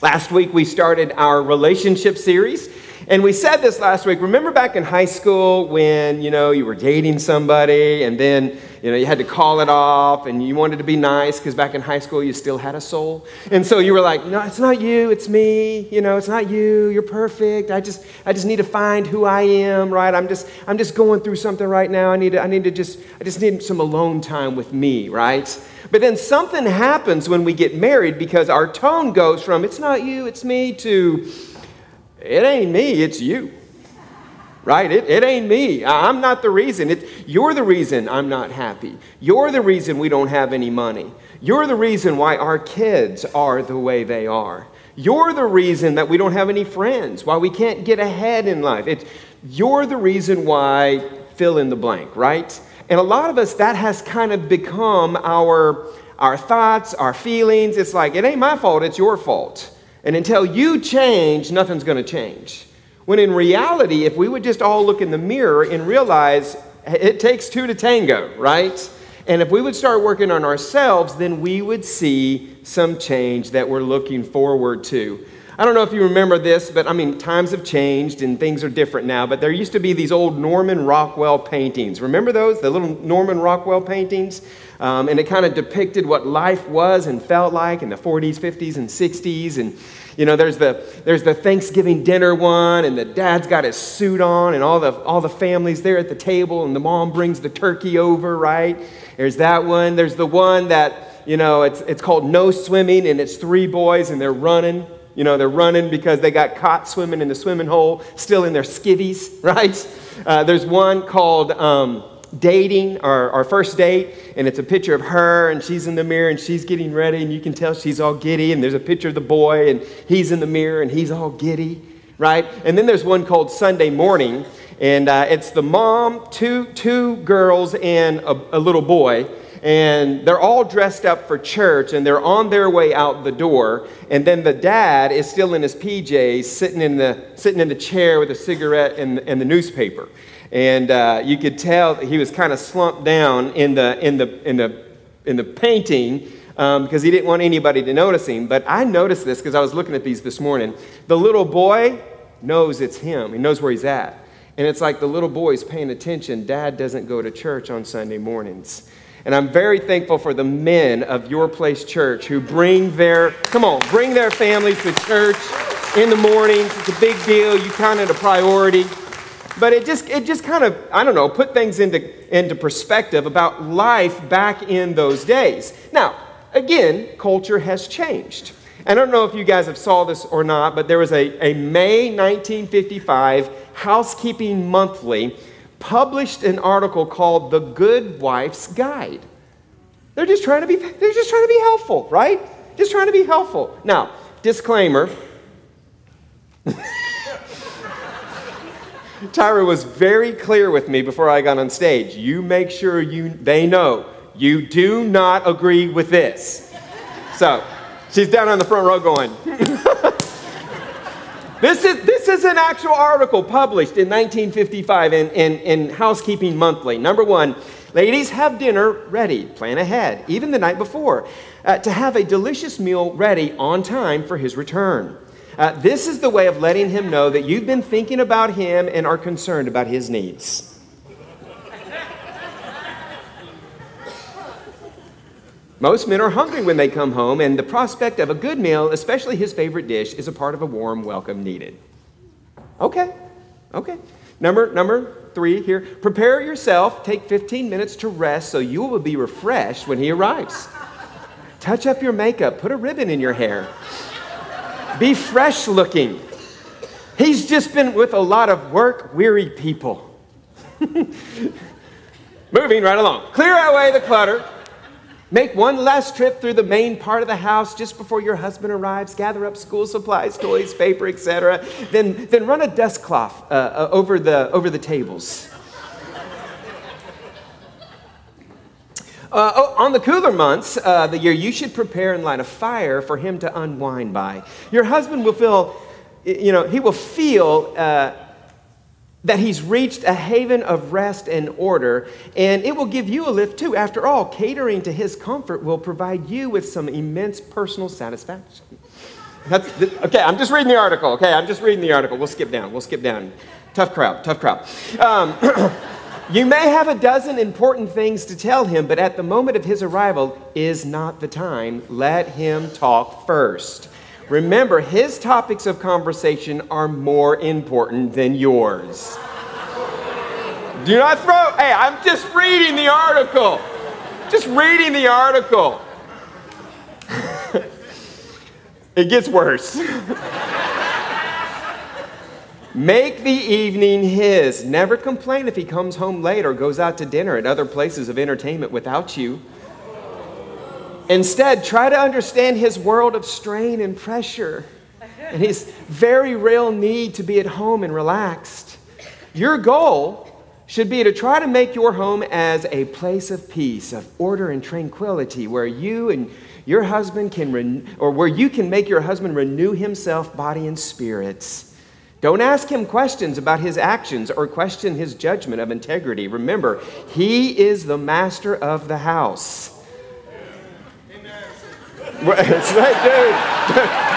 Last week we started our relationship series. And we said this last week. Remember back in high school when, you know, you were dating somebody and then, you know, you had to call it off and you wanted to be nice because back in high school you still had a soul. And so you were like, "No, it's not you, it's me. You know, it's not you. You're perfect. I just I just need to find who I am, right? I'm just I'm just going through something right now. I need to I need to just I just need some alone time with me, right?" But then something happens when we get married because our tone goes from it's not you, it's me to it ain't me, it's you. Right? It, it ain't me. I'm not the reason. It, you're the reason I'm not happy. You're the reason we don't have any money. You're the reason why our kids are the way they are. You're the reason that we don't have any friends, why we can't get ahead in life. It's, you're the reason why fill in the blank, right? And a lot of us, that has kind of become our, our thoughts, our feelings. It's like, it ain't my fault, it's your fault. And until you change, nothing's going to change. When in reality, if we would just all look in the mirror and realize it takes two to tango, right? And if we would start working on ourselves, then we would see some change that we're looking forward to. I don't know if you remember this, but I mean, times have changed and things are different now. But there used to be these old Norman Rockwell paintings. Remember those? The little Norman Rockwell paintings? Um, and it kind of depicted what life was and felt like in the 40s, 50s, and 60s. And, you know, there's the, there's the Thanksgiving dinner one, and the dad's got his suit on, and all the, all the family's there at the table, and the mom brings the turkey over, right? There's that one. There's the one that, you know, it's, it's called No Swimming, and it's three boys, and they're running you know, they're running because they got caught swimming in the swimming hole, still in their skivvies, right? Uh, there's one called um, Dating, our, our first date, and it's a picture of her, and she's in the mirror, and she's getting ready, and you can tell she's all giddy, and there's a picture of the boy, and he's in the mirror, and he's all giddy, right? And then there's one called Sunday Morning, and uh, it's the mom, two, two girls, and a, a little boy and they're all dressed up for church and they're on their way out the door. And then the dad is still in his pjs sitting in the, sitting in the chair with a cigarette and, and the newspaper. And uh, you could tell he was kind of slumped down in the, in the, in the, in the painting um, because he didn't want anybody to notice him. But i noticed this because i was looking at these this morning. The little boy knows it's him. He knows where he's at. And it's like the little boy's paying attention. Dad doesn't go to church on sunday mornings and I'm very thankful for the men of Your Place Church who bring their, come on, bring their families to church in the mornings. It's a big deal. You count it a priority. But it just, it just kind of, I don't know, put things into, into perspective about life back in those days. Now, again, culture has changed. I don't know if you guys have saw this or not, but there was a, a May 1955 Housekeeping Monthly published an article called The Good Wife's Guide. They're just trying to be, they're just trying to be helpful, right? Just trying to be helpful. Now, disclaimer. Tyra was very clear with me before I got on stage. You make sure you they know you do not agree with this. So she's down on the front row going. This is, this is an actual article published in 1955 in, in, in Housekeeping Monthly. Number one, ladies, have dinner ready. Plan ahead, even the night before, uh, to have a delicious meal ready on time for his return. Uh, this is the way of letting him know that you've been thinking about him and are concerned about his needs. Most men are hungry when they come home, and the prospect of a good meal, especially his favorite dish, is a part of a warm welcome needed. Okay, okay. Number, number three here prepare yourself, take 15 minutes to rest so you will be refreshed when he arrives. Touch up your makeup, put a ribbon in your hair, be fresh looking. He's just been with a lot of work weary people. Moving right along. Clear away the clutter. Make one last trip through the main part of the house just before your husband arrives. Gather up school supplies, toys, paper, etc. Then, then run a dust cloth uh, uh, over, the, over the tables. Uh, oh, on the cooler months, uh, the year, you should prepare and light a fire for him to unwind by. Your husband will feel, you know, he will feel uh, that he's reached a haven of rest and order, and it will give you a lift too. After all, catering to his comfort will provide you with some immense personal satisfaction. That's, okay, I'm just reading the article. Okay, I'm just reading the article. We'll skip down. We'll skip down. Tough crowd, tough crowd. Um, you may have a dozen important things to tell him, but at the moment of his arrival is not the time. Let him talk first. Remember, his topics of conversation are more important than yours. Do not throw, hey, I'm just reading the article. Just reading the article. it gets worse. Make the evening his. Never complain if he comes home late or goes out to dinner at other places of entertainment without you. Instead, try to understand his world of strain and pressure and his very real need to be at home and relaxed. Your goal should be to try to make your home as a place of peace, of order and tranquility, where you and your husband can, or where you can make your husband renew himself, body and spirits. Don't ask him questions about his actions or question his judgment of integrity. Remember, he is the master of the house. Right, dude.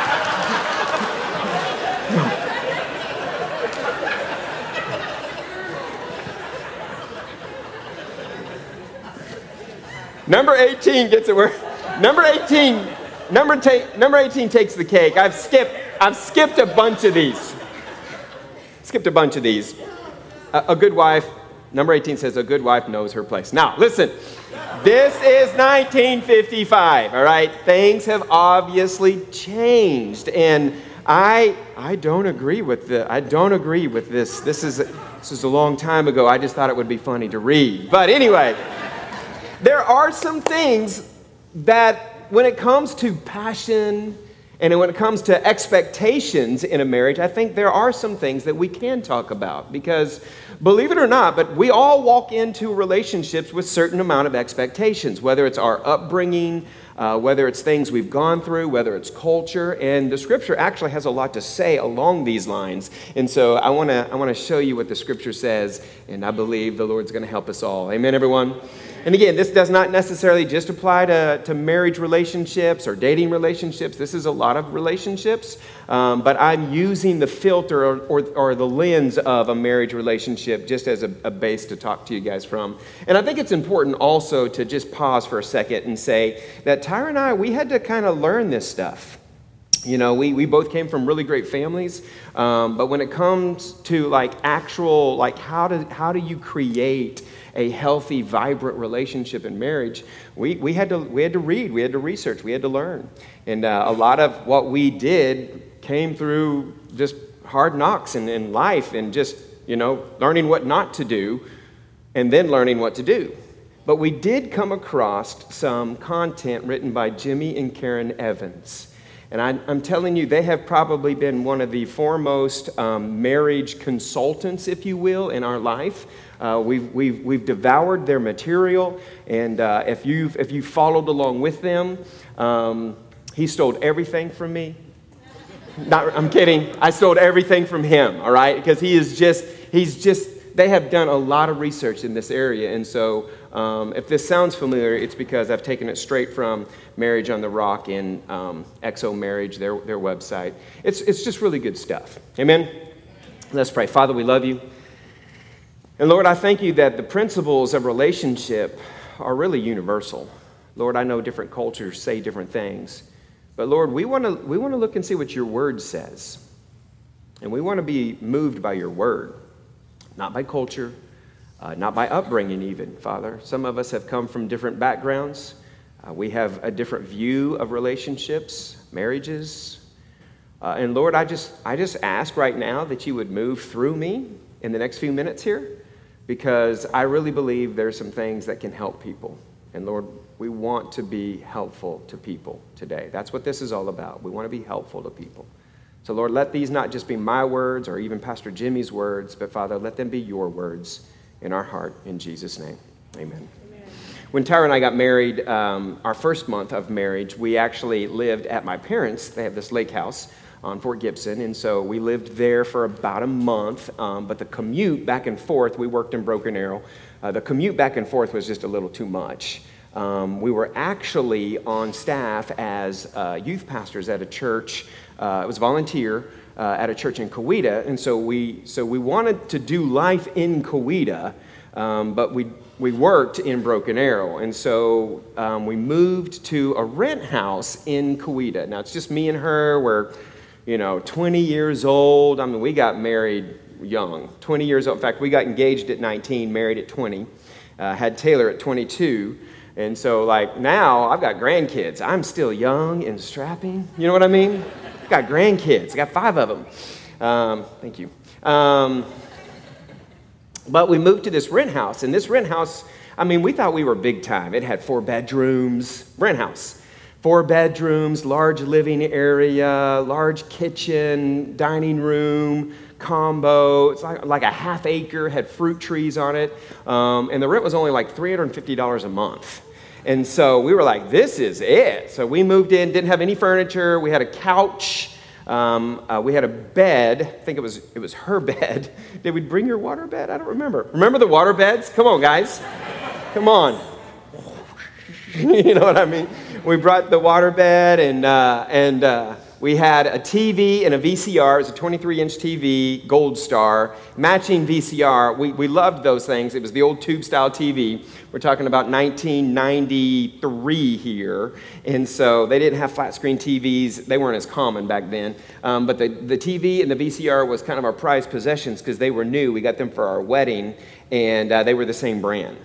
Number 18 gets it where number 18 number, ta- number 18 takes the cake. I've skipped I've skipped a bunch of these. Skipped a bunch of these. A, a good wife, number 18 says a good wife knows her place. Now, listen. This is 1955, all right? Things have obviously changed and I I don't agree with the I don't agree with this. This is this is a long time ago. I just thought it would be funny to read. But anyway, there are some things that, when it comes to passion and when it comes to expectations in a marriage, I think there are some things that we can talk about because, believe it or not, but we all walk into relationships with certain amount of expectations, whether it's our upbringing, uh, whether it's things we've gone through, whether it's culture, and the scripture actually has a lot to say along these lines. And so I want to I want to show you what the scripture says, and I believe the Lord's going to help us all. Amen, everyone. And again, this does not necessarily just apply to, to marriage relationships or dating relationships. This is a lot of relationships. Um, but I'm using the filter or, or, or, the lens of a marriage relationship just as a, a base to talk to you guys from. And I think it's important also to just pause for a second and say that Tyra and I, we had to kind of learn this stuff. You know, we, we both came from really great families, um, but when it comes to like actual, like how do, how do you create a healthy, vibrant relationship in marriage, we, we, had to, we had to read, we had to research, we had to learn. And uh, a lot of what we did came through just hard knocks in, in life and just, you know, learning what not to do and then learning what to do. But we did come across some content written by Jimmy and Karen Evans. And I, am telling you, they have probably been one of the foremost um, marriage consultants, if you will, in our life. Uh, we've, we've, we've devoured their material, and uh, if, you've, if you followed along with them, um, he stole everything from me. Not, I'm kidding. I stole everything from him, all right? Because he is just, he's just, they have done a lot of research in this area. And so um, if this sounds familiar, it's because I've taken it straight from Marriage on the Rock in um, XO Marriage, their, their website. It's, it's just really good stuff. Amen? Let's pray. Father, we love you. And Lord, I thank you that the principles of relationship are really universal. Lord, I know different cultures say different things. But Lord, we want to we want to look and see what your word says. And we want to be moved by your word, not by culture, uh, not by upbringing, even, Father. Some of us have come from different backgrounds. Uh, we have a different view of relationships, marriages. Uh, and Lord, I just, I just ask right now that you would move through me in the next few minutes here because I really believe there's some things that can help people. And Lord, we want to be helpful to people today. That's what this is all about. We want to be helpful to people. So, Lord, let these not just be my words or even Pastor Jimmy's words, but Father, let them be your words in our heart. In Jesus' name, amen. amen. When Tyra and I got married, um, our first month of marriage, we actually lived at my parents'. They have this lake house on Fort Gibson. And so we lived there for about a month. Um, but the commute back and forth, we worked in Broken Arrow. Uh, the commute back and forth was just a little too much. um, we were actually on staff as uh, youth pastors at a church. Uh, it was volunteer uh, at a church in Coweta, and so we so we wanted to do life in Coweta, um, but we we worked in Broken Arrow, and so um, we moved to a rent house in Coweta. Now it's just me and her. We're you know 20 years old. I mean, we got married young, 20 years old. In fact, we got engaged at 19, married at 20. Uh, had Taylor at 22. And so, like, now I've got grandkids. I'm still young and strapping. You know what I mean? Got grandkids. I got five of them. Um, thank you. Um, but we moved to this rent house, and this rent house, I mean, we thought we were big time. It had four bedrooms, rent house. Four bedrooms, large living area, large kitchen, dining room, combo. It's like, like a half acre, had fruit trees on it. Um, and the rent was only like $350 a month. And so we were like, this is it. So we moved in, didn't have any furniture. We had a couch. Um, uh, we had a bed. I think it was, it was her bed. Did we bring your water bed? I don't remember. Remember the water beds? Come on, guys. Come on. you know what I mean? We brought the water bed and, uh, and, uh, we had a TV and a VCR. It was a 23 inch TV, Gold Star, matching VCR. We, we loved those things. It was the old tube style TV. We're talking about 1993 here. And so they didn't have flat screen TVs, they weren't as common back then. Um, but the, the TV and the VCR was kind of our prized possessions because they were new. We got them for our wedding, and uh, they were the same brand.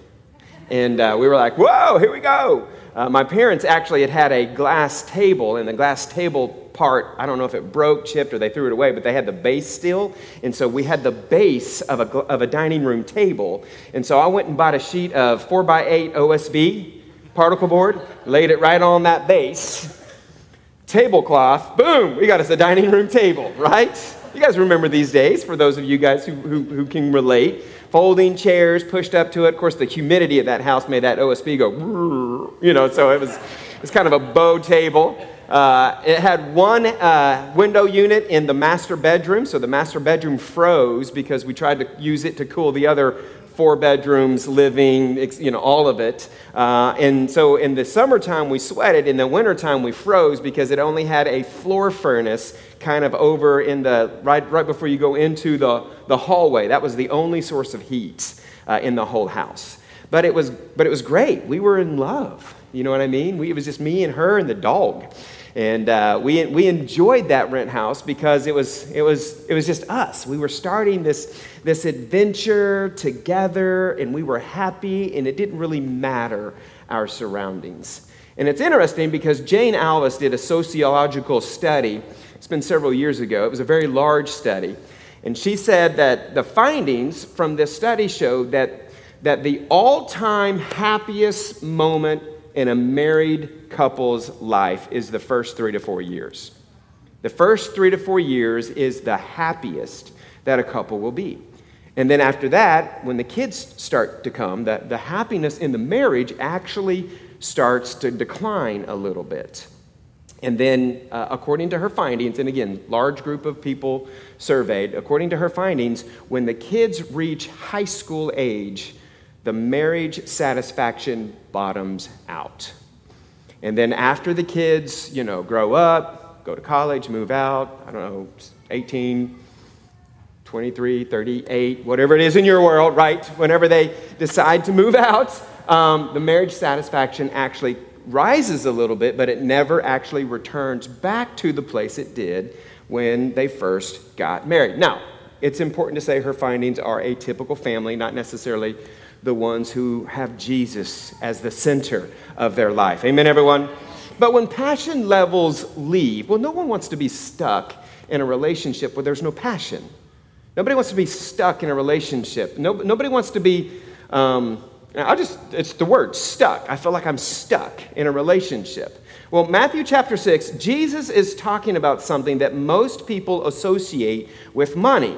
And uh, we were like, whoa, here we go. Uh, my parents actually had had a glass table, and the glass table part, I don't know if it broke, chipped, or they threw it away, but they had the base still. And so we had the base of a, of a dining room table. And so I went and bought a sheet of 4x8 OSB particle board, laid it right on that base. Tablecloth, boom, we got us a dining room table, right? You guys remember these days, for those of you guys who, who, who can relate. Folding chairs pushed up to it. Of course, the humidity of that house made that OSB go, you know, so it was, it was kind of a bow table. Uh, it had one uh, window unit in the master bedroom, so the master bedroom froze because we tried to use it to cool the other four bedrooms, living, you know, all of it. Uh, and so in the summertime we sweated, in the wintertime we froze because it only had a floor furnace kind of over in the, right, right before you go into the, the hallway. That was the only source of heat uh, in the whole house. But it, was, but it was great. We were in love. You know what I mean? We, it was just me and her and the dog. And uh, we, we enjoyed that rent house because it was, it, was, it was just us. We were starting this, this adventure together, and we were happy, and it didn't really matter our surroundings. And it's interesting because Jane Alvis did a sociological study. It's been several years ago. It was a very large study. And she said that the findings from this study showed that, that the all time happiest moment in a married couple's life is the first three to four years. The first three to four years is the happiest that a couple will be. And then after that, when the kids start to come, the, the happiness in the marriage actually starts to decline a little bit. And then, uh, according to her findings, and again, large group of people surveyed, according to her findings, when the kids reach high school age, the marriage satisfaction bottoms out. And then after the kids, you know, grow up, go to college, move out, I don't know, 18, 23, 38, whatever it is in your world, right? Whenever they decide to move out, um, the marriage satisfaction actually rises a little bit, but it never actually returns back to the place it did when they first got married. Now, it's important to say her findings are a typical family, not necessarily the ones who have Jesus as the center of their life. Amen, everyone? But when passion levels leave, well, no one wants to be stuck in a relationship where there's no passion. Nobody wants to be stuck in a relationship. No, nobody wants to be, um, I'll just, it's the word, stuck. I feel like I'm stuck in a relationship. Well, Matthew chapter 6, Jesus is talking about something that most people associate with money.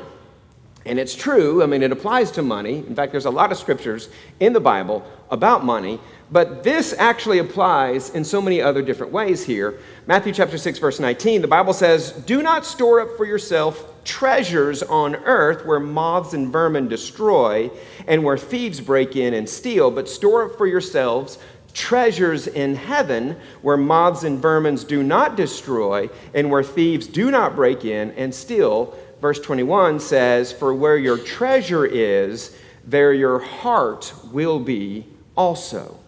And it's true, I mean, it applies to money. In fact, there's a lot of scriptures in the Bible about money, but this actually applies in so many other different ways here. Matthew chapter 6 verse 19, the Bible says, "Do not store up for yourself treasures on earth where moths and vermin destroy and where thieves break in and steal, but store up for yourselves treasures in heaven where moths and vermins do not destroy and where thieves do not break in and steal. Verse 21 says, For where your treasure is, there your heart will be also.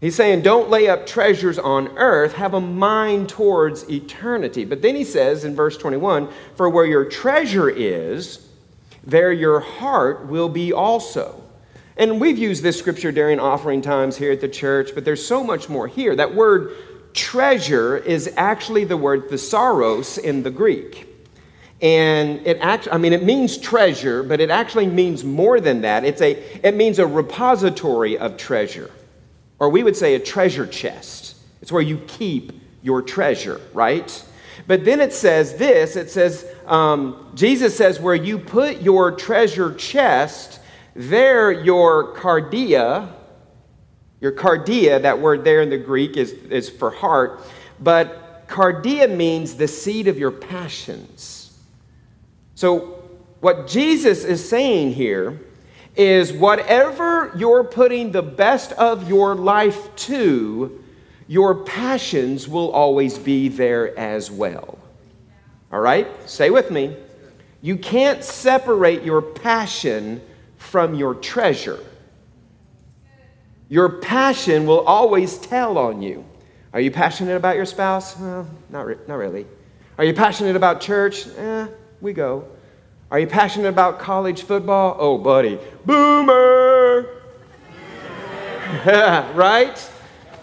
He's saying, don't lay up treasures on earth, have a mind towards eternity. But then he says in verse 21 For where your treasure is, there your heart will be also. And we've used this scripture during offering times here at the church, but there's so much more here. That word treasure is actually the word thesaurus in the Greek. And it actually, I mean, it means treasure, but it actually means more than that. It's a, it means a repository of treasure, or we would say a treasure chest. It's where you keep your treasure, right? But then it says this it says, um, Jesus says, where you put your treasure chest, there your cardia, your cardia, that word there in the Greek is, is for heart, but cardia means the seat of your passions. So, what Jesus is saying here is whatever you're putting the best of your life to, your passions will always be there as well. All right? Say with me. You can't separate your passion from your treasure. Your passion will always tell on you. Are you passionate about your spouse? Well, not, re- not really. Are you passionate about church? Eh, we go. Are you passionate about college football? Oh, buddy, boomer! right?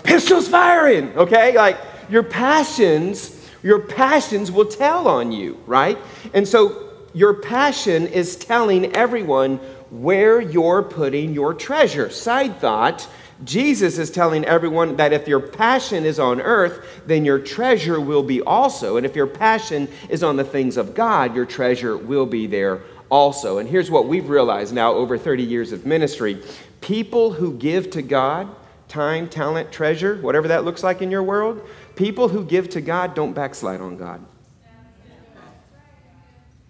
Pistols firing, okay? Like your passions, your passions will tell on you, right? And so your passion is telling everyone where you're putting your treasure. Side thought Jesus is telling everyone that if your passion is on earth, then your treasure will be also. And if your passion is on the things of God, your treasure will be there also. And here's what we've realized now over 30 years of ministry people who give to God time, talent, treasure, whatever that looks like in your world, people who give to God don't backslide on God.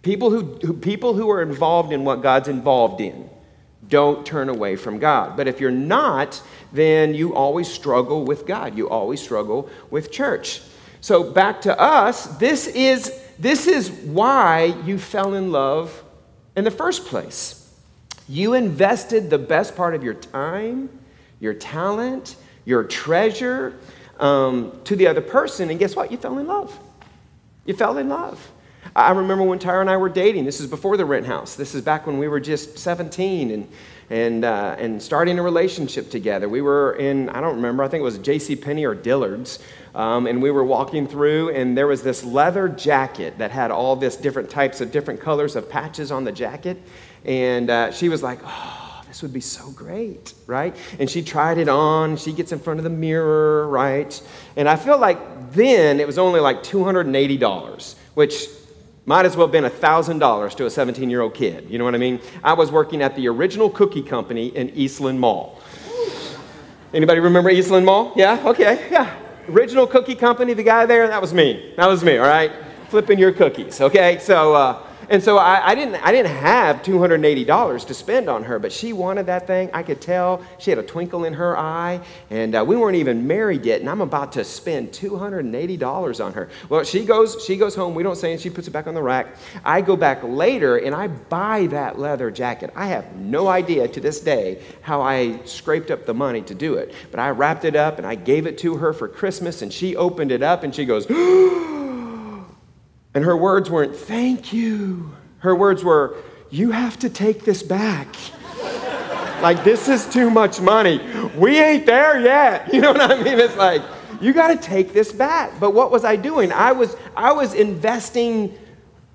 People who, who, people who are involved in what God's involved in don't turn away from God. But if you're not, then you always struggle with God. You always struggle with church. So back to us, this is this is why you fell in love in the first place. You invested the best part of your time, your talent, your treasure um, to the other person, and guess what? You fell in love. You fell in love. I remember when Tyra and I were dating. This is before the rent house. This is back when we were just 17 and, and, uh, and starting a relationship together. We were in, I don't remember, I think it was J.C. Penney or Dillard's. Um, and we were walking through, and there was this leather jacket that had all this different types of different colors of patches on the jacket. And uh, she was like, oh, this would be so great, right? And she tried it on. She gets in front of the mirror, right? And I feel like then it was only like $280, which might as well have been $1,000 to a 17 year old kid. You know what I mean? I was working at the original cookie company in Eastland Mall. Anybody remember Eastland Mall? Yeah? Okay, yeah. Original cookie company, the guy there, that was me. That was me, all right? Flipping your cookies, okay? So, uh, and so I, I, didn't, I didn't have $280 to spend on her, but she wanted that thing. I could tell she had a twinkle in her eye, and uh, we weren't even married yet, and I'm about to spend $280 on her. Well, she goes, she goes home. We don't say anything. She puts it back on the rack. I go back later, and I buy that leather jacket. I have no idea to this day how I scraped up the money to do it, but I wrapped it up, and I gave it to her for Christmas, and she opened it up, and she goes, And her words weren't, thank you. Her words were, you have to take this back. like, this is too much money. We ain't there yet. You know what I mean? It's like, you got to take this back. But what was I doing? I was, I was investing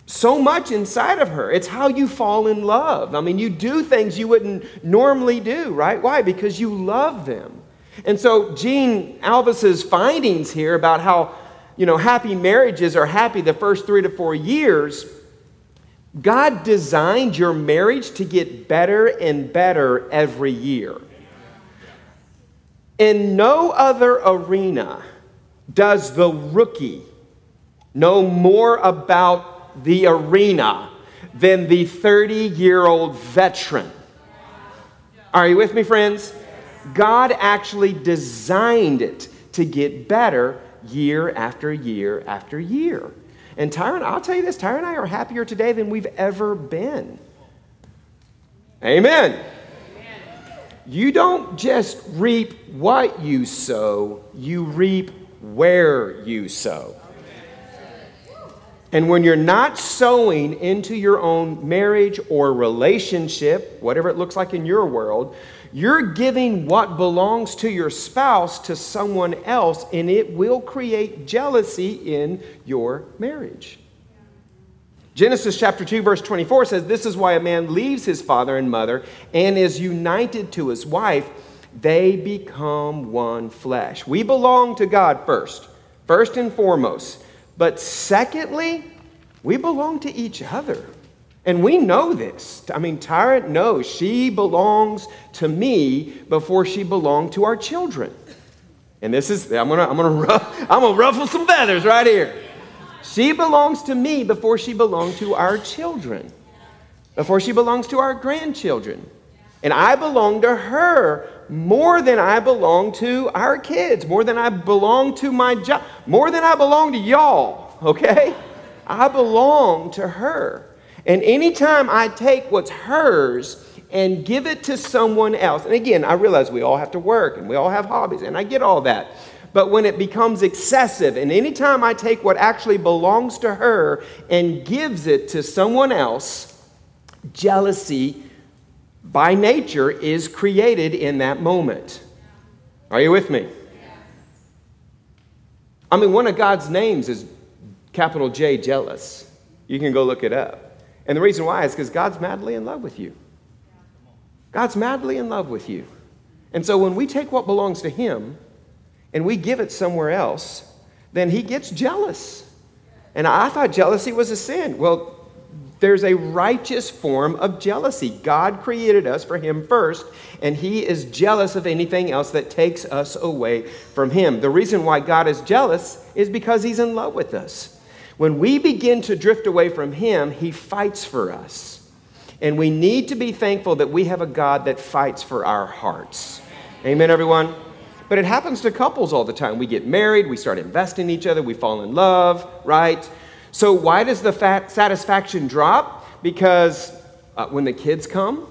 so much inside of her. It's how you fall in love. I mean, you do things you wouldn't normally do, right? Why? Because you love them. And so, Gene Alvis's findings here about how you know, happy marriages are happy the first three to four years. God designed your marriage to get better and better every year. In no other arena does the rookie know more about the arena than the 30 year old veteran. Are you with me, friends? God actually designed it to get better year after year after year. And Tyron, I'll tell you this Tyron and I are happier today than we've ever been. Amen. You don't just reap what you sow, you reap where you sow. And when you're not sowing into your own marriage or relationship, whatever it looks like in your world, you're giving what belongs to your spouse to someone else, and it will create jealousy in your marriage. Genesis chapter 2, verse 24 says, This is why a man leaves his father and mother and is united to his wife. They become one flesh. We belong to God first, first and foremost. But secondly, we belong to each other. And we know this. I mean, Tyra knows she belongs to me before she belonged to our children. And this is, I'm gonna, I'm gonna, I'm gonna ruffle some feathers right here. She belongs to me before she belonged to our children, before she belongs to our grandchildren. And I belong to her more than I belong to our kids, more than I belong to my job, more than I belong to y'all, okay? I belong to her. And anytime I take what's hers and give it to someone else, and again, I realize we all have to work and we all have hobbies, and I get all that. But when it becomes excessive, and anytime I take what actually belongs to her and gives it to someone else, jealousy by nature is created in that moment. Are you with me? I mean, one of God's names is capital J, jealous. You can go look it up. And the reason why is because God's madly in love with you. God's madly in love with you. And so when we take what belongs to Him and we give it somewhere else, then He gets jealous. And I thought jealousy was a sin. Well, there's a righteous form of jealousy. God created us for Him first, and He is jealous of anything else that takes us away from Him. The reason why God is jealous is because He's in love with us. When we begin to drift away from Him, He fights for us. And we need to be thankful that we have a God that fights for our hearts. Amen, everyone? But it happens to couples all the time. We get married, we start investing in each other, we fall in love, right? So, why does the satisfaction drop? Because uh, when the kids come,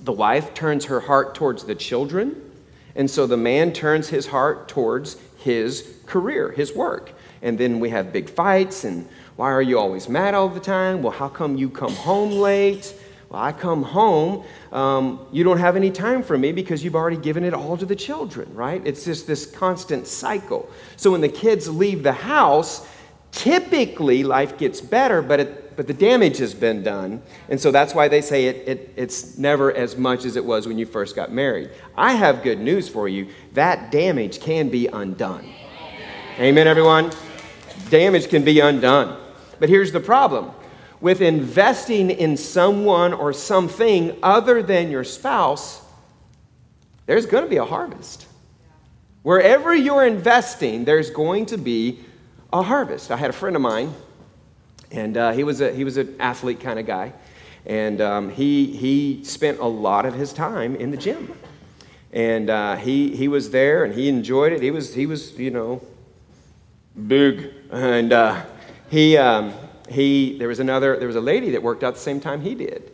the wife turns her heart towards the children, and so the man turns his heart towards his career, his work. And then we have big fights, and why are you always mad all the time? Well, how come you come home late? Well, I come home, um, you don't have any time for me because you've already given it all to the children, right? It's just this constant cycle. So when the kids leave the house, Typically, life gets better, but, it, but the damage has been done. And so that's why they say it, it, it's never as much as it was when you first got married. I have good news for you that damage can be undone. Amen, everyone? Damage can be undone. But here's the problem with investing in someone or something other than your spouse, there's going to be a harvest. Wherever you're investing, there's going to be a harvest. I had a friend of mine, and uh, he, was a, he was an athlete kind of guy. And um, he, he spent a lot of his time in the gym. And uh, he, he was there and he enjoyed it. He was, he was you know, big. And uh, he, um, he, there was another, there was a lady that worked out the same time he did.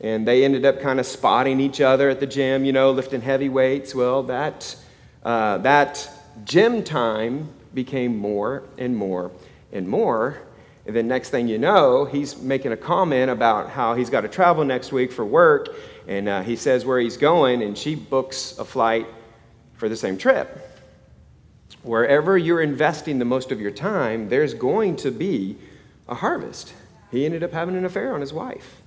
And they ended up kind of spotting each other at the gym, you know, lifting heavy weights. Well, that, uh, that gym time became more and more and more. And then next thing you know, he's making a comment about how he's got to travel next week for work. And uh, he says where he's going, and she books a flight for the same trip. Wherever you're investing the most of your time, there's going to be a harvest. He ended up having an affair on his wife.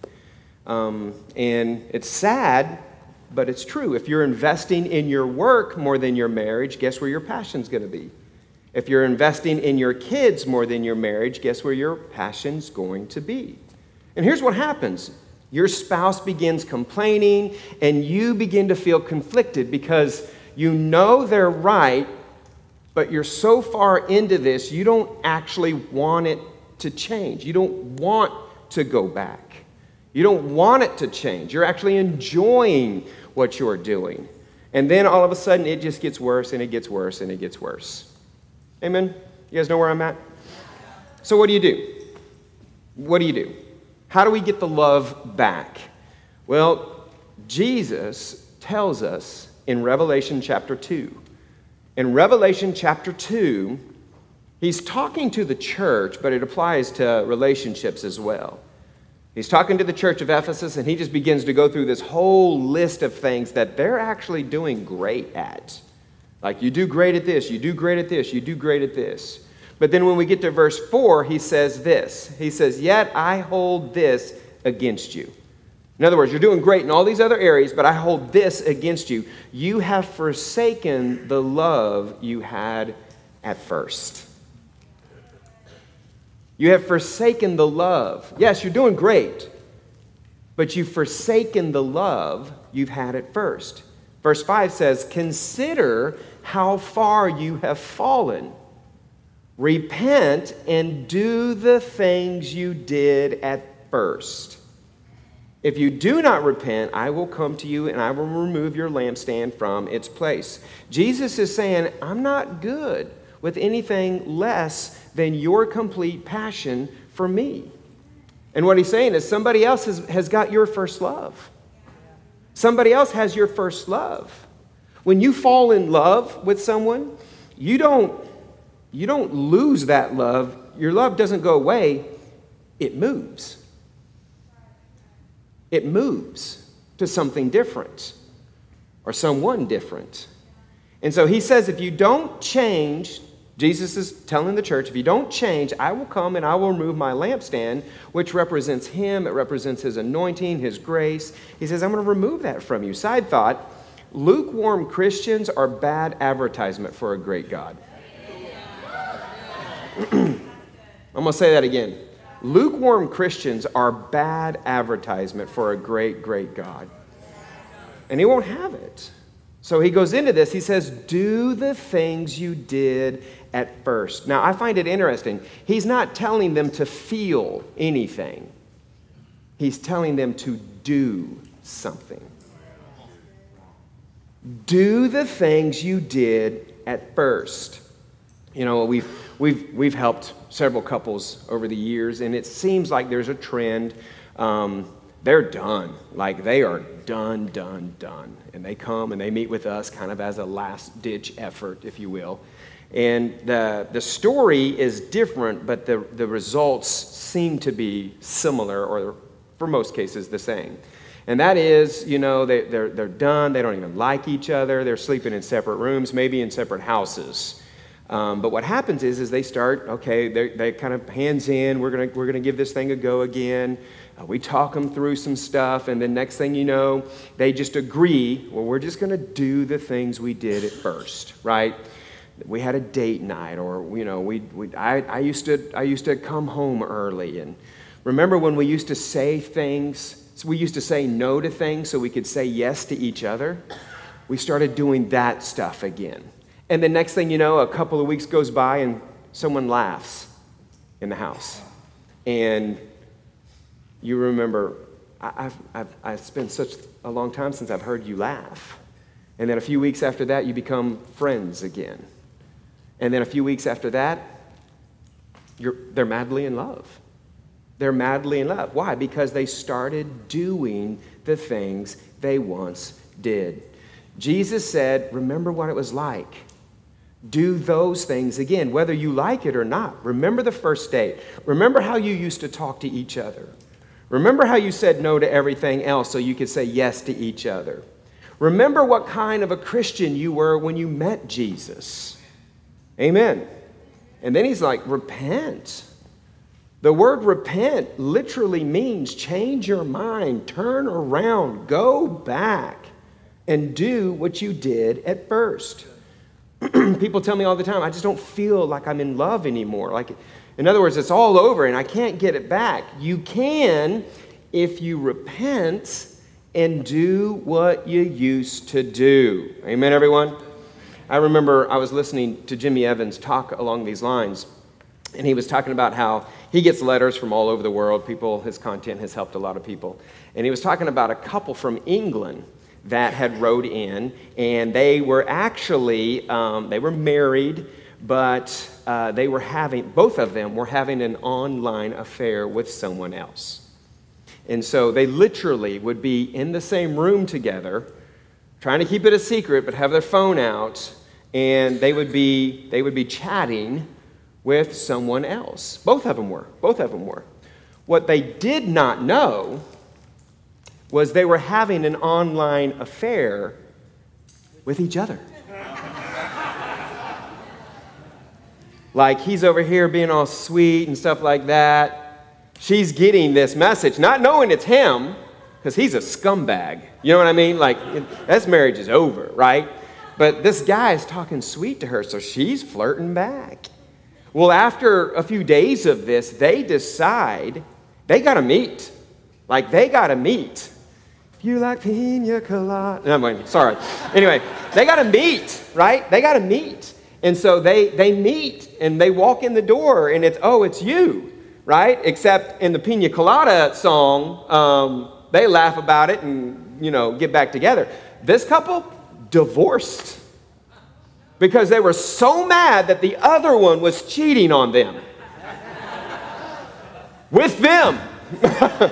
Um, and it's sad, but it's true. If you're investing in your work more than your marriage, guess where your passion's going to be? If you're investing in your kids more than your marriage, guess where your passion's going to be? And here's what happens your spouse begins complaining, and you begin to feel conflicted because you know they're right, but you're so far into this, you don't actually want it to change. You don't want to go back. You don't want it to change. You're actually enjoying what you're doing. And then all of a sudden, it just gets worse and it gets worse and it gets worse. Amen? You guys know where I'm at? So, what do you do? What do you do? How do we get the love back? Well, Jesus tells us in Revelation chapter 2. In Revelation chapter 2, he's talking to the church, but it applies to relationships as well. He's talking to the church of Ephesus, and he just begins to go through this whole list of things that they're actually doing great at. Like, you do great at this, you do great at this, you do great at this. But then when we get to verse 4, he says this He says, Yet I hold this against you. In other words, you're doing great in all these other areas, but I hold this against you. You have forsaken the love you had at first. You have forsaken the love. Yes, you're doing great, but you've forsaken the love you've had at first. Verse 5 says, Consider how far you have fallen. Repent and do the things you did at first. If you do not repent, I will come to you and I will remove your lampstand from its place. Jesus is saying, I'm not good with anything less than your complete passion for me. And what he's saying is somebody else has, has got your first love. Somebody else has your first love. When you fall in love with someone, you don't, you don't lose that love. Your love doesn't go away, it moves. It moves to something different or someone different. And so he says if you don't change Jesus is telling the church, if you don't change, I will come and I will remove my lampstand, which represents him, it represents his anointing, his grace. He says, I'm going to remove that from you. Side thought lukewarm Christians are bad advertisement for a great God. I'm going to say that again. Lukewarm Christians are bad advertisement for a great, great God. And he won't have it. So he goes into this. He says, Do the things you did at first. Now, I find it interesting. He's not telling them to feel anything, he's telling them to do something. Do the things you did at first. You know, we've, we've, we've helped several couples over the years, and it seems like there's a trend. Um, they're done. Like they are done, done, done. And they come and they meet with us kind of as a last ditch effort, if you will. And the, the story is different, but the, the results seem to be similar, or for most cases, the same. And that is, you know, they, they're, they're done, they don't even like each other, they're sleeping in separate rooms, maybe in separate houses. Um, but what happens is, is they start, okay, they, kind of hands in, we're going we're gonna give this thing a go again. Uh, we talk them through some stuff, and then next thing you know, they just agree, well, we're just going to do the things we did at first, right? We had a date night, or, you know, we, we, I, I, used to, I used to come home early. And remember when we used to say things, we used to say no to things so we could say yes to each other? We started doing that stuff again. And the next thing you know, a couple of weeks goes by and someone laughs in the house. And you remember, I've, I've, I've spent such a long time since I've heard you laugh. And then a few weeks after that, you become friends again. And then a few weeks after that, you're, they're madly in love. They're madly in love. Why? Because they started doing the things they once did. Jesus said, Remember what it was like. Do those things again, whether you like it or not. Remember the first date. Remember how you used to talk to each other. Remember how you said no to everything else so you could say yes to each other. Remember what kind of a Christian you were when you met Jesus. Amen. And then he's like, repent. The word repent literally means change your mind, turn around, go back, and do what you did at first. People tell me all the time, I just don't feel like I'm in love anymore. Like, in other words, it's all over and I can't get it back. You can if you repent and do what you used to do. Amen, everyone? I remember I was listening to Jimmy Evans talk along these lines, and he was talking about how he gets letters from all over the world. People, his content has helped a lot of people. And he was talking about a couple from England that had rode in, and they were actually um, they were married, but uh, they were having both of them were having an online affair with someone else. And so they literally would be in the same room together, trying to keep it a secret, but have their phone out, and they would be, they would be chatting with someone else. Both of them were. Both of them were. What they did not know was they were having an online affair with each other. like he's over here being all sweet and stuff like that she's getting this message, not knowing it's him, because he's a scumbag. You know what I mean? Like, this marriage is over, right? But this guy is talking sweet to her, so she's flirting back. Well, after a few days of this, they decide they got to meet. Like, they got to meet. You like pina colada. No, I'm sorry. Anyway, they got to meet, right? They got to meet. And so they, they meet and they walk in the door, and it's, oh, it's you right? Except in the Pina Colada song, um, they laugh about it and, you know, get back together. This couple divorced because they were so mad that the other one was cheating on them. With them.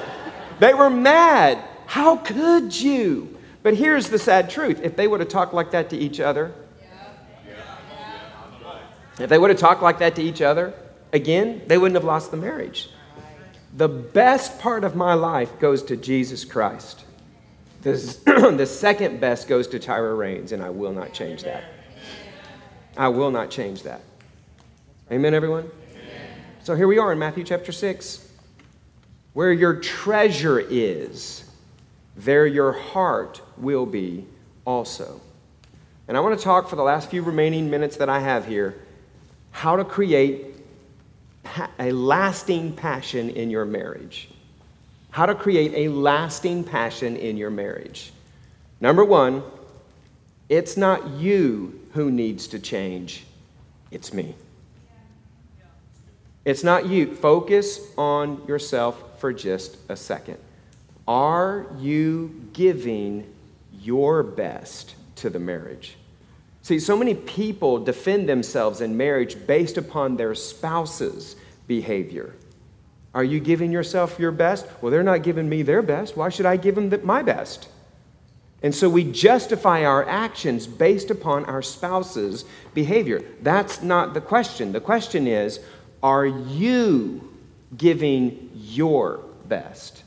they were mad. How could you? But here's the sad truth if they would have talked like that to each other, if they would have talked like that to each other, again, they wouldn't have lost the marriage. The best part of my life goes to Jesus Christ. The, the second best goes to Tyra Rains, and I will not change that. I will not change that. Amen, everyone? Amen. So here we are in Matthew chapter 6. Where your treasure is, there your heart will be also. And I want to talk for the last few remaining minutes that I have here how to create a lasting passion in your marriage. How to create a lasting passion in your marriage. Number one, it's not you who needs to change, it's me. It's not you. Focus on yourself for just a second. Are you giving your best to the marriage? See, so many people defend themselves in marriage based upon their spouse's behavior. Are you giving yourself your best? Well, they're not giving me their best. Why should I give them my best? And so we justify our actions based upon our spouse's behavior. That's not the question. The question is are you giving your best?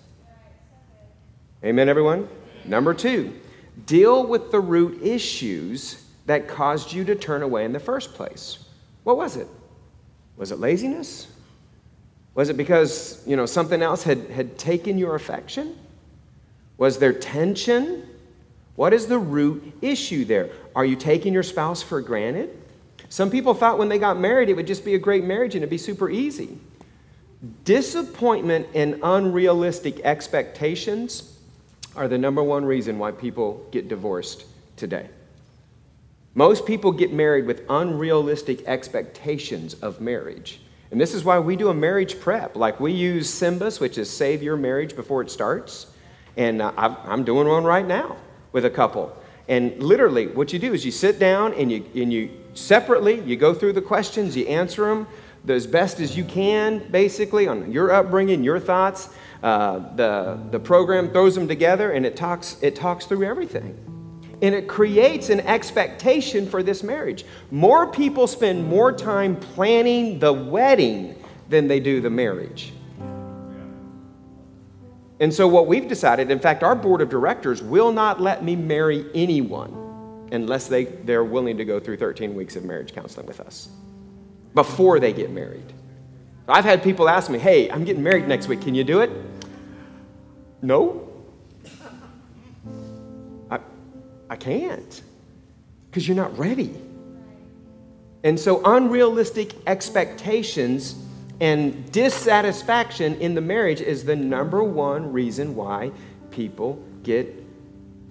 Amen, everyone? Number two, deal with the root issues that caused you to turn away in the first place? What was it? Was it laziness? Was it because, you know, something else had, had taken your affection? Was there tension? What is the root issue there? Are you taking your spouse for granted? Some people thought when they got married it would just be a great marriage and it'd be super easy. Disappointment and unrealistic expectations are the number one reason why people get divorced today. Most people get married with unrealistic expectations of marriage. And this is why we do a marriage prep. Like we use SYMBIS, which is Save Your Marriage Before It Starts. And uh, I'm doing one right now with a couple. And literally, what you do is you sit down and you, and you separately, you go through the questions, you answer them as best as you can, basically, on your upbringing, your thoughts. Uh, the, the program throws them together and it talks, it talks through everything and it creates an expectation for this marriage. More people spend more time planning the wedding than they do the marriage. And so, what we've decided, in fact, our board of directors will not let me marry anyone unless they, they're willing to go through 13 weeks of marriage counseling with us before they get married. I've had people ask me, hey, I'm getting married next week. Can you do it? No. I I can't because you're not ready. And so, unrealistic expectations and dissatisfaction in the marriage is the number one reason why people get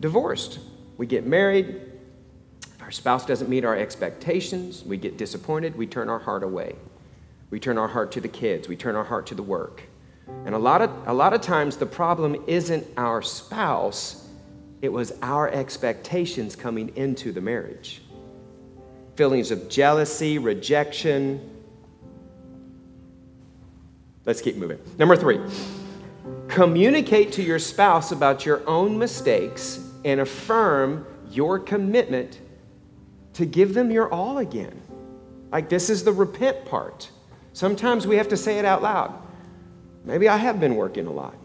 divorced. We get married, our spouse doesn't meet our expectations, we get disappointed, we turn our heart away. We turn our heart to the kids, we turn our heart to the work. And a lot of, a lot of times, the problem isn't our spouse, it was our expectations coming into the marriage. Feelings of jealousy, rejection. Let's keep moving. Number three, communicate to your spouse about your own mistakes and affirm your commitment to give them your all again. Like, this is the repent part. Sometimes we have to say it out loud. Maybe I have been working a lot.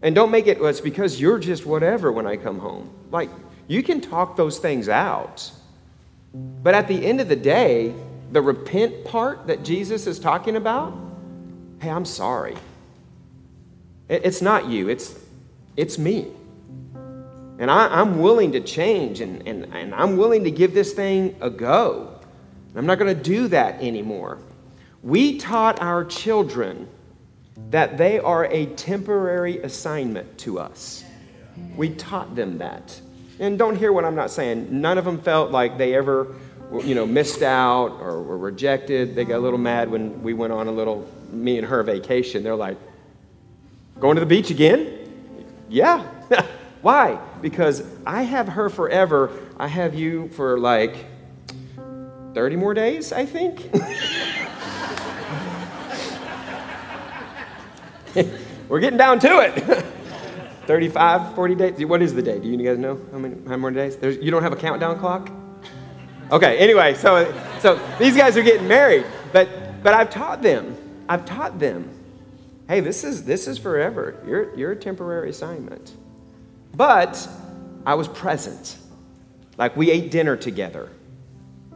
And don't make it, well, it's because you're just whatever when I come home. Like, you can talk those things out. But at the end of the day, the repent part that Jesus is talking about, hey, I'm sorry. It's not you, it's, it's me. And I, am willing to change and, and, and I'm willing to give this thing a go. I'm not going to do that anymore. We taught our children that they are a temporary assignment to us. We taught them that. And don't hear what I'm not saying. None of them felt like they ever, you know, missed out or were rejected. They got a little mad when we went on a little me and her vacation. They're like, "Going to the beach again?" Yeah. Why? Because I have her forever. I have you for like 30 more days, I think. We're getting down to it. 35, 40 days. What is the day? Do you guys know how many, how many days? There's, you don't have a countdown clock? Okay, anyway, so, so these guys are getting married. But, but I've taught them, I've taught them, hey, this is, this is forever. You're, you're a temporary assignment. But I was present. Like we ate dinner together.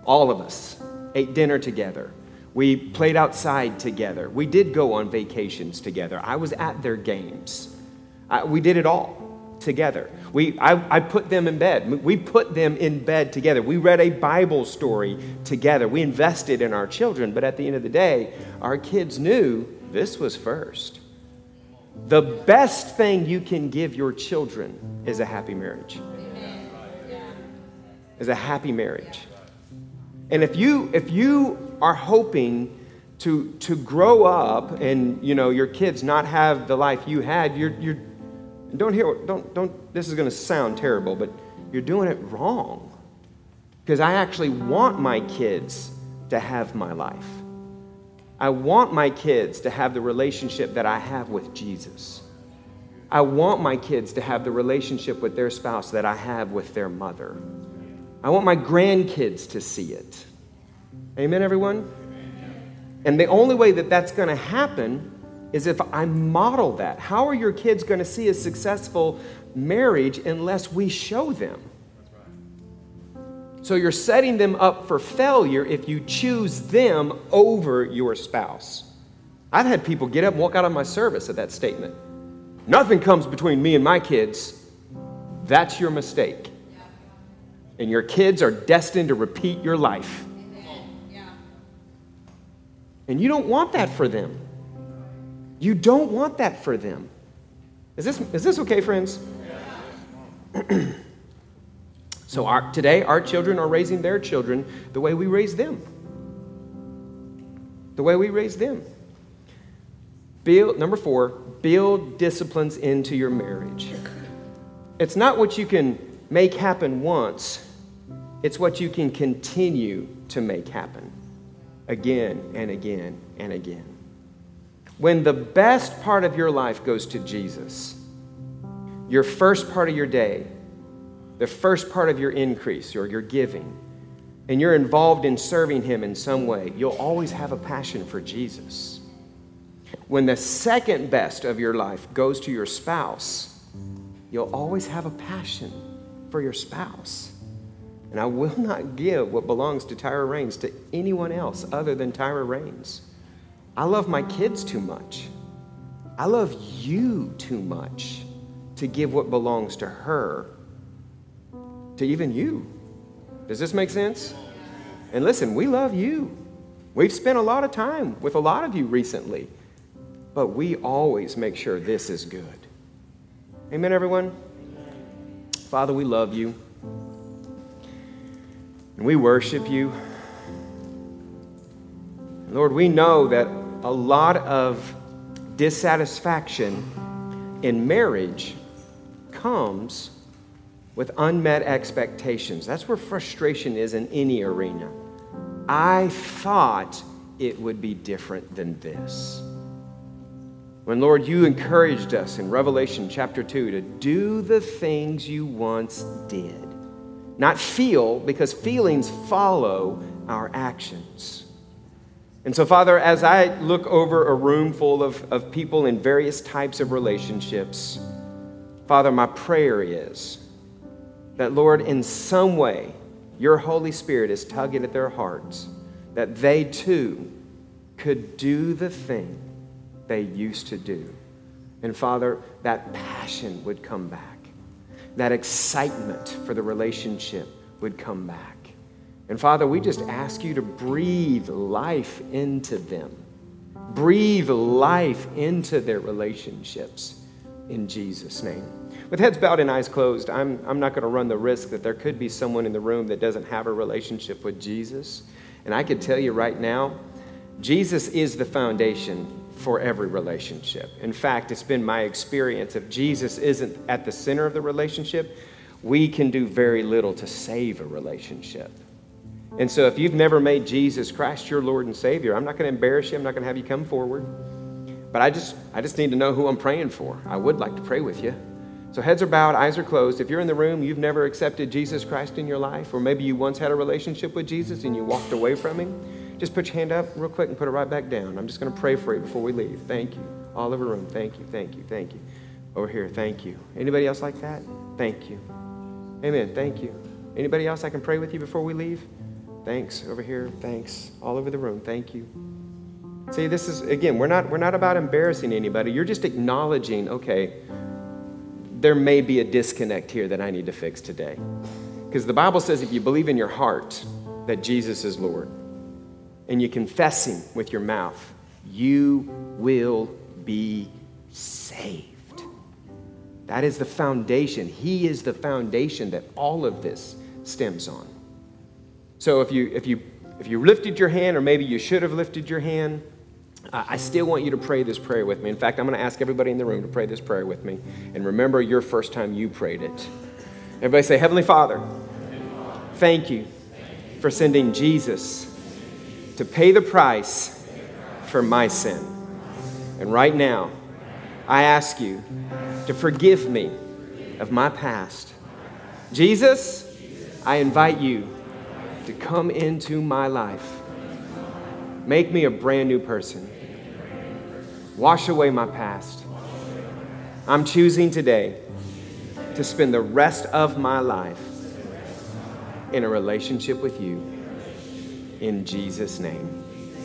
All of us ate dinner together. We played outside together. We did go on vacations together. I was at their games. I, we did it all together. We, I, I put them in bed. We put them in bed together. We read a Bible story together. We invested in our children. But at the end of the day, our kids knew this was first. The best thing you can give your children is a happy marriage. Is a happy marriage. And if you if you are hoping to to grow up and you know your kids not have the life you had, you're you're don't hear don't don't this is going to sound terrible, but you're doing it wrong. Because I actually want my kids to have my life. I want my kids to have the relationship that I have with Jesus. I want my kids to have the relationship with their spouse that I have with their mother. I want my grandkids to see it. Amen, everyone? And the only way that that's going to happen is if I model that. How are your kids going to see a successful marriage unless we show them? So you're setting them up for failure if you choose them over your spouse. I've had people get up and walk out of my service at that statement. Nothing comes between me and my kids. That's your mistake. And your kids are destined to repeat your life. And you don't want that for them. You don't want that for them. Is this, is this okay, friends? So our, today, our children are raising their children the way we raise them. The way we raise them. Build, number four, build disciplines into your marriage. It's not what you can make happen once, it's what you can continue to make happen again and again and again. When the best part of your life goes to Jesus, your first part of your day the first part of your increase or your giving, and you're involved in serving Him in some way, you'll always have a passion for Jesus. When the second best of your life goes to your spouse, you'll always have a passion for your spouse. And I will not give what belongs to Tyra Rains to anyone else other than Tyra Rains. I love my kids too much. I love you too much to give what belongs to her to even you. Does this make sense? And listen, we love you. We've spent a lot of time with a lot of you recently, but we always make sure this is good. Amen, everyone? Father, we love you. And we worship you. Lord, we know that a lot of dissatisfaction in marriage comes with unmet expectations. That's where frustration is in any arena. I thought it would be different than this. When, Lord, you encouraged us in Revelation chapter 2 to do the things you once did, not feel, because feelings follow our actions. And so, Father, as I look over a room full of, of people in various types of relationships, Father, my prayer is that, Lord, in some way, your Holy Spirit is tugging at their hearts, that they too could do the thing they used to do. And Father, that passion would come back, that excitement for the relationship would come back. And Father, we just ask you to breathe life into them, breathe life into their relationships in Jesus' name. With heads bowed and eyes closed, I'm, I'm not going to run the risk that there could be someone in the room that doesn't have a relationship with Jesus. And I could tell you right now, Jesus is the foundation for every relationship. In fact, it's been my experience if Jesus isn't at the center of the relationship, we can do very little to save a relationship. And so if you've never made Jesus Christ your Lord and Savior, I'm not going to embarrass you. I'm not going to have you come forward. But I just I just need to know who I'm praying for. I would like to pray with you. So heads are bowed, eyes are closed. If you're in the room, you've never accepted Jesus Christ in your life, or maybe you once had a relationship with Jesus and you walked away from him, just put your hand up real quick and put it right back down. I'm just going to pray for you before we leave. Thank you. All over the room. Thank you. Thank you. Thank you. Over here. Thank you. Anybody else like that? Thank you. Amen. Thank you. Anybody else I can pray with you before we leave? Thanks. Over here. Thanks. All over the room. Thank you. See, this is again, we're not we're not about embarrassing anybody. You're just acknowledging, okay, there may be a disconnect here that I need to fix today. Because the Bible says if you believe in your heart that Jesus is Lord, and you confess Him with your mouth, you will be saved. That is the foundation. He is the foundation that all of this stems on. So if you if you if you lifted your hand, or maybe you should have lifted your hand, I still want you to pray this prayer with me. In fact, I'm going to ask everybody in the room to pray this prayer with me. And remember your first time you prayed it. Everybody say, Heavenly Father, thank you for sending Jesus to pay the price for my sin. And right now, I ask you to forgive me of my past. Jesus, I invite you to come into my life. Make me a brand new person. Wash away my past. I'm choosing today to spend the rest of my life in a relationship with you in Jesus' name.